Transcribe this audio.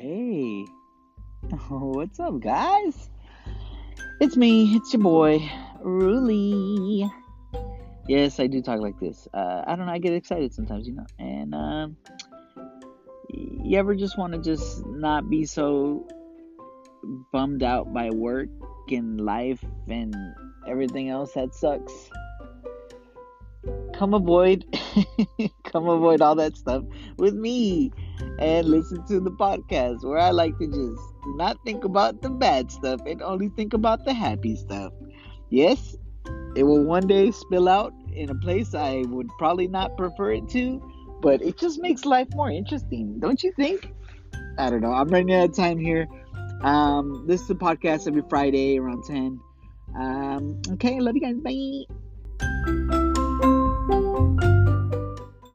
Hey, what's up, guys? It's me, it's your boy, Ruli. Yes, I do talk like this. Uh, I don't know, I get excited sometimes, you know. And um, you ever just want to just not be so bummed out by work and life and everything else that sucks? Come avoid, come avoid all that stuff with me and listen to the podcast where I like to just not think about the bad stuff and only think about the happy stuff. Yes, it will one day spill out in a place I would probably not prefer it to, but it just makes life more interesting, don't you think? I don't know. I'm running out of time here. Um, this is a podcast every Friday around 10. Um, okay, love you guys. Bye.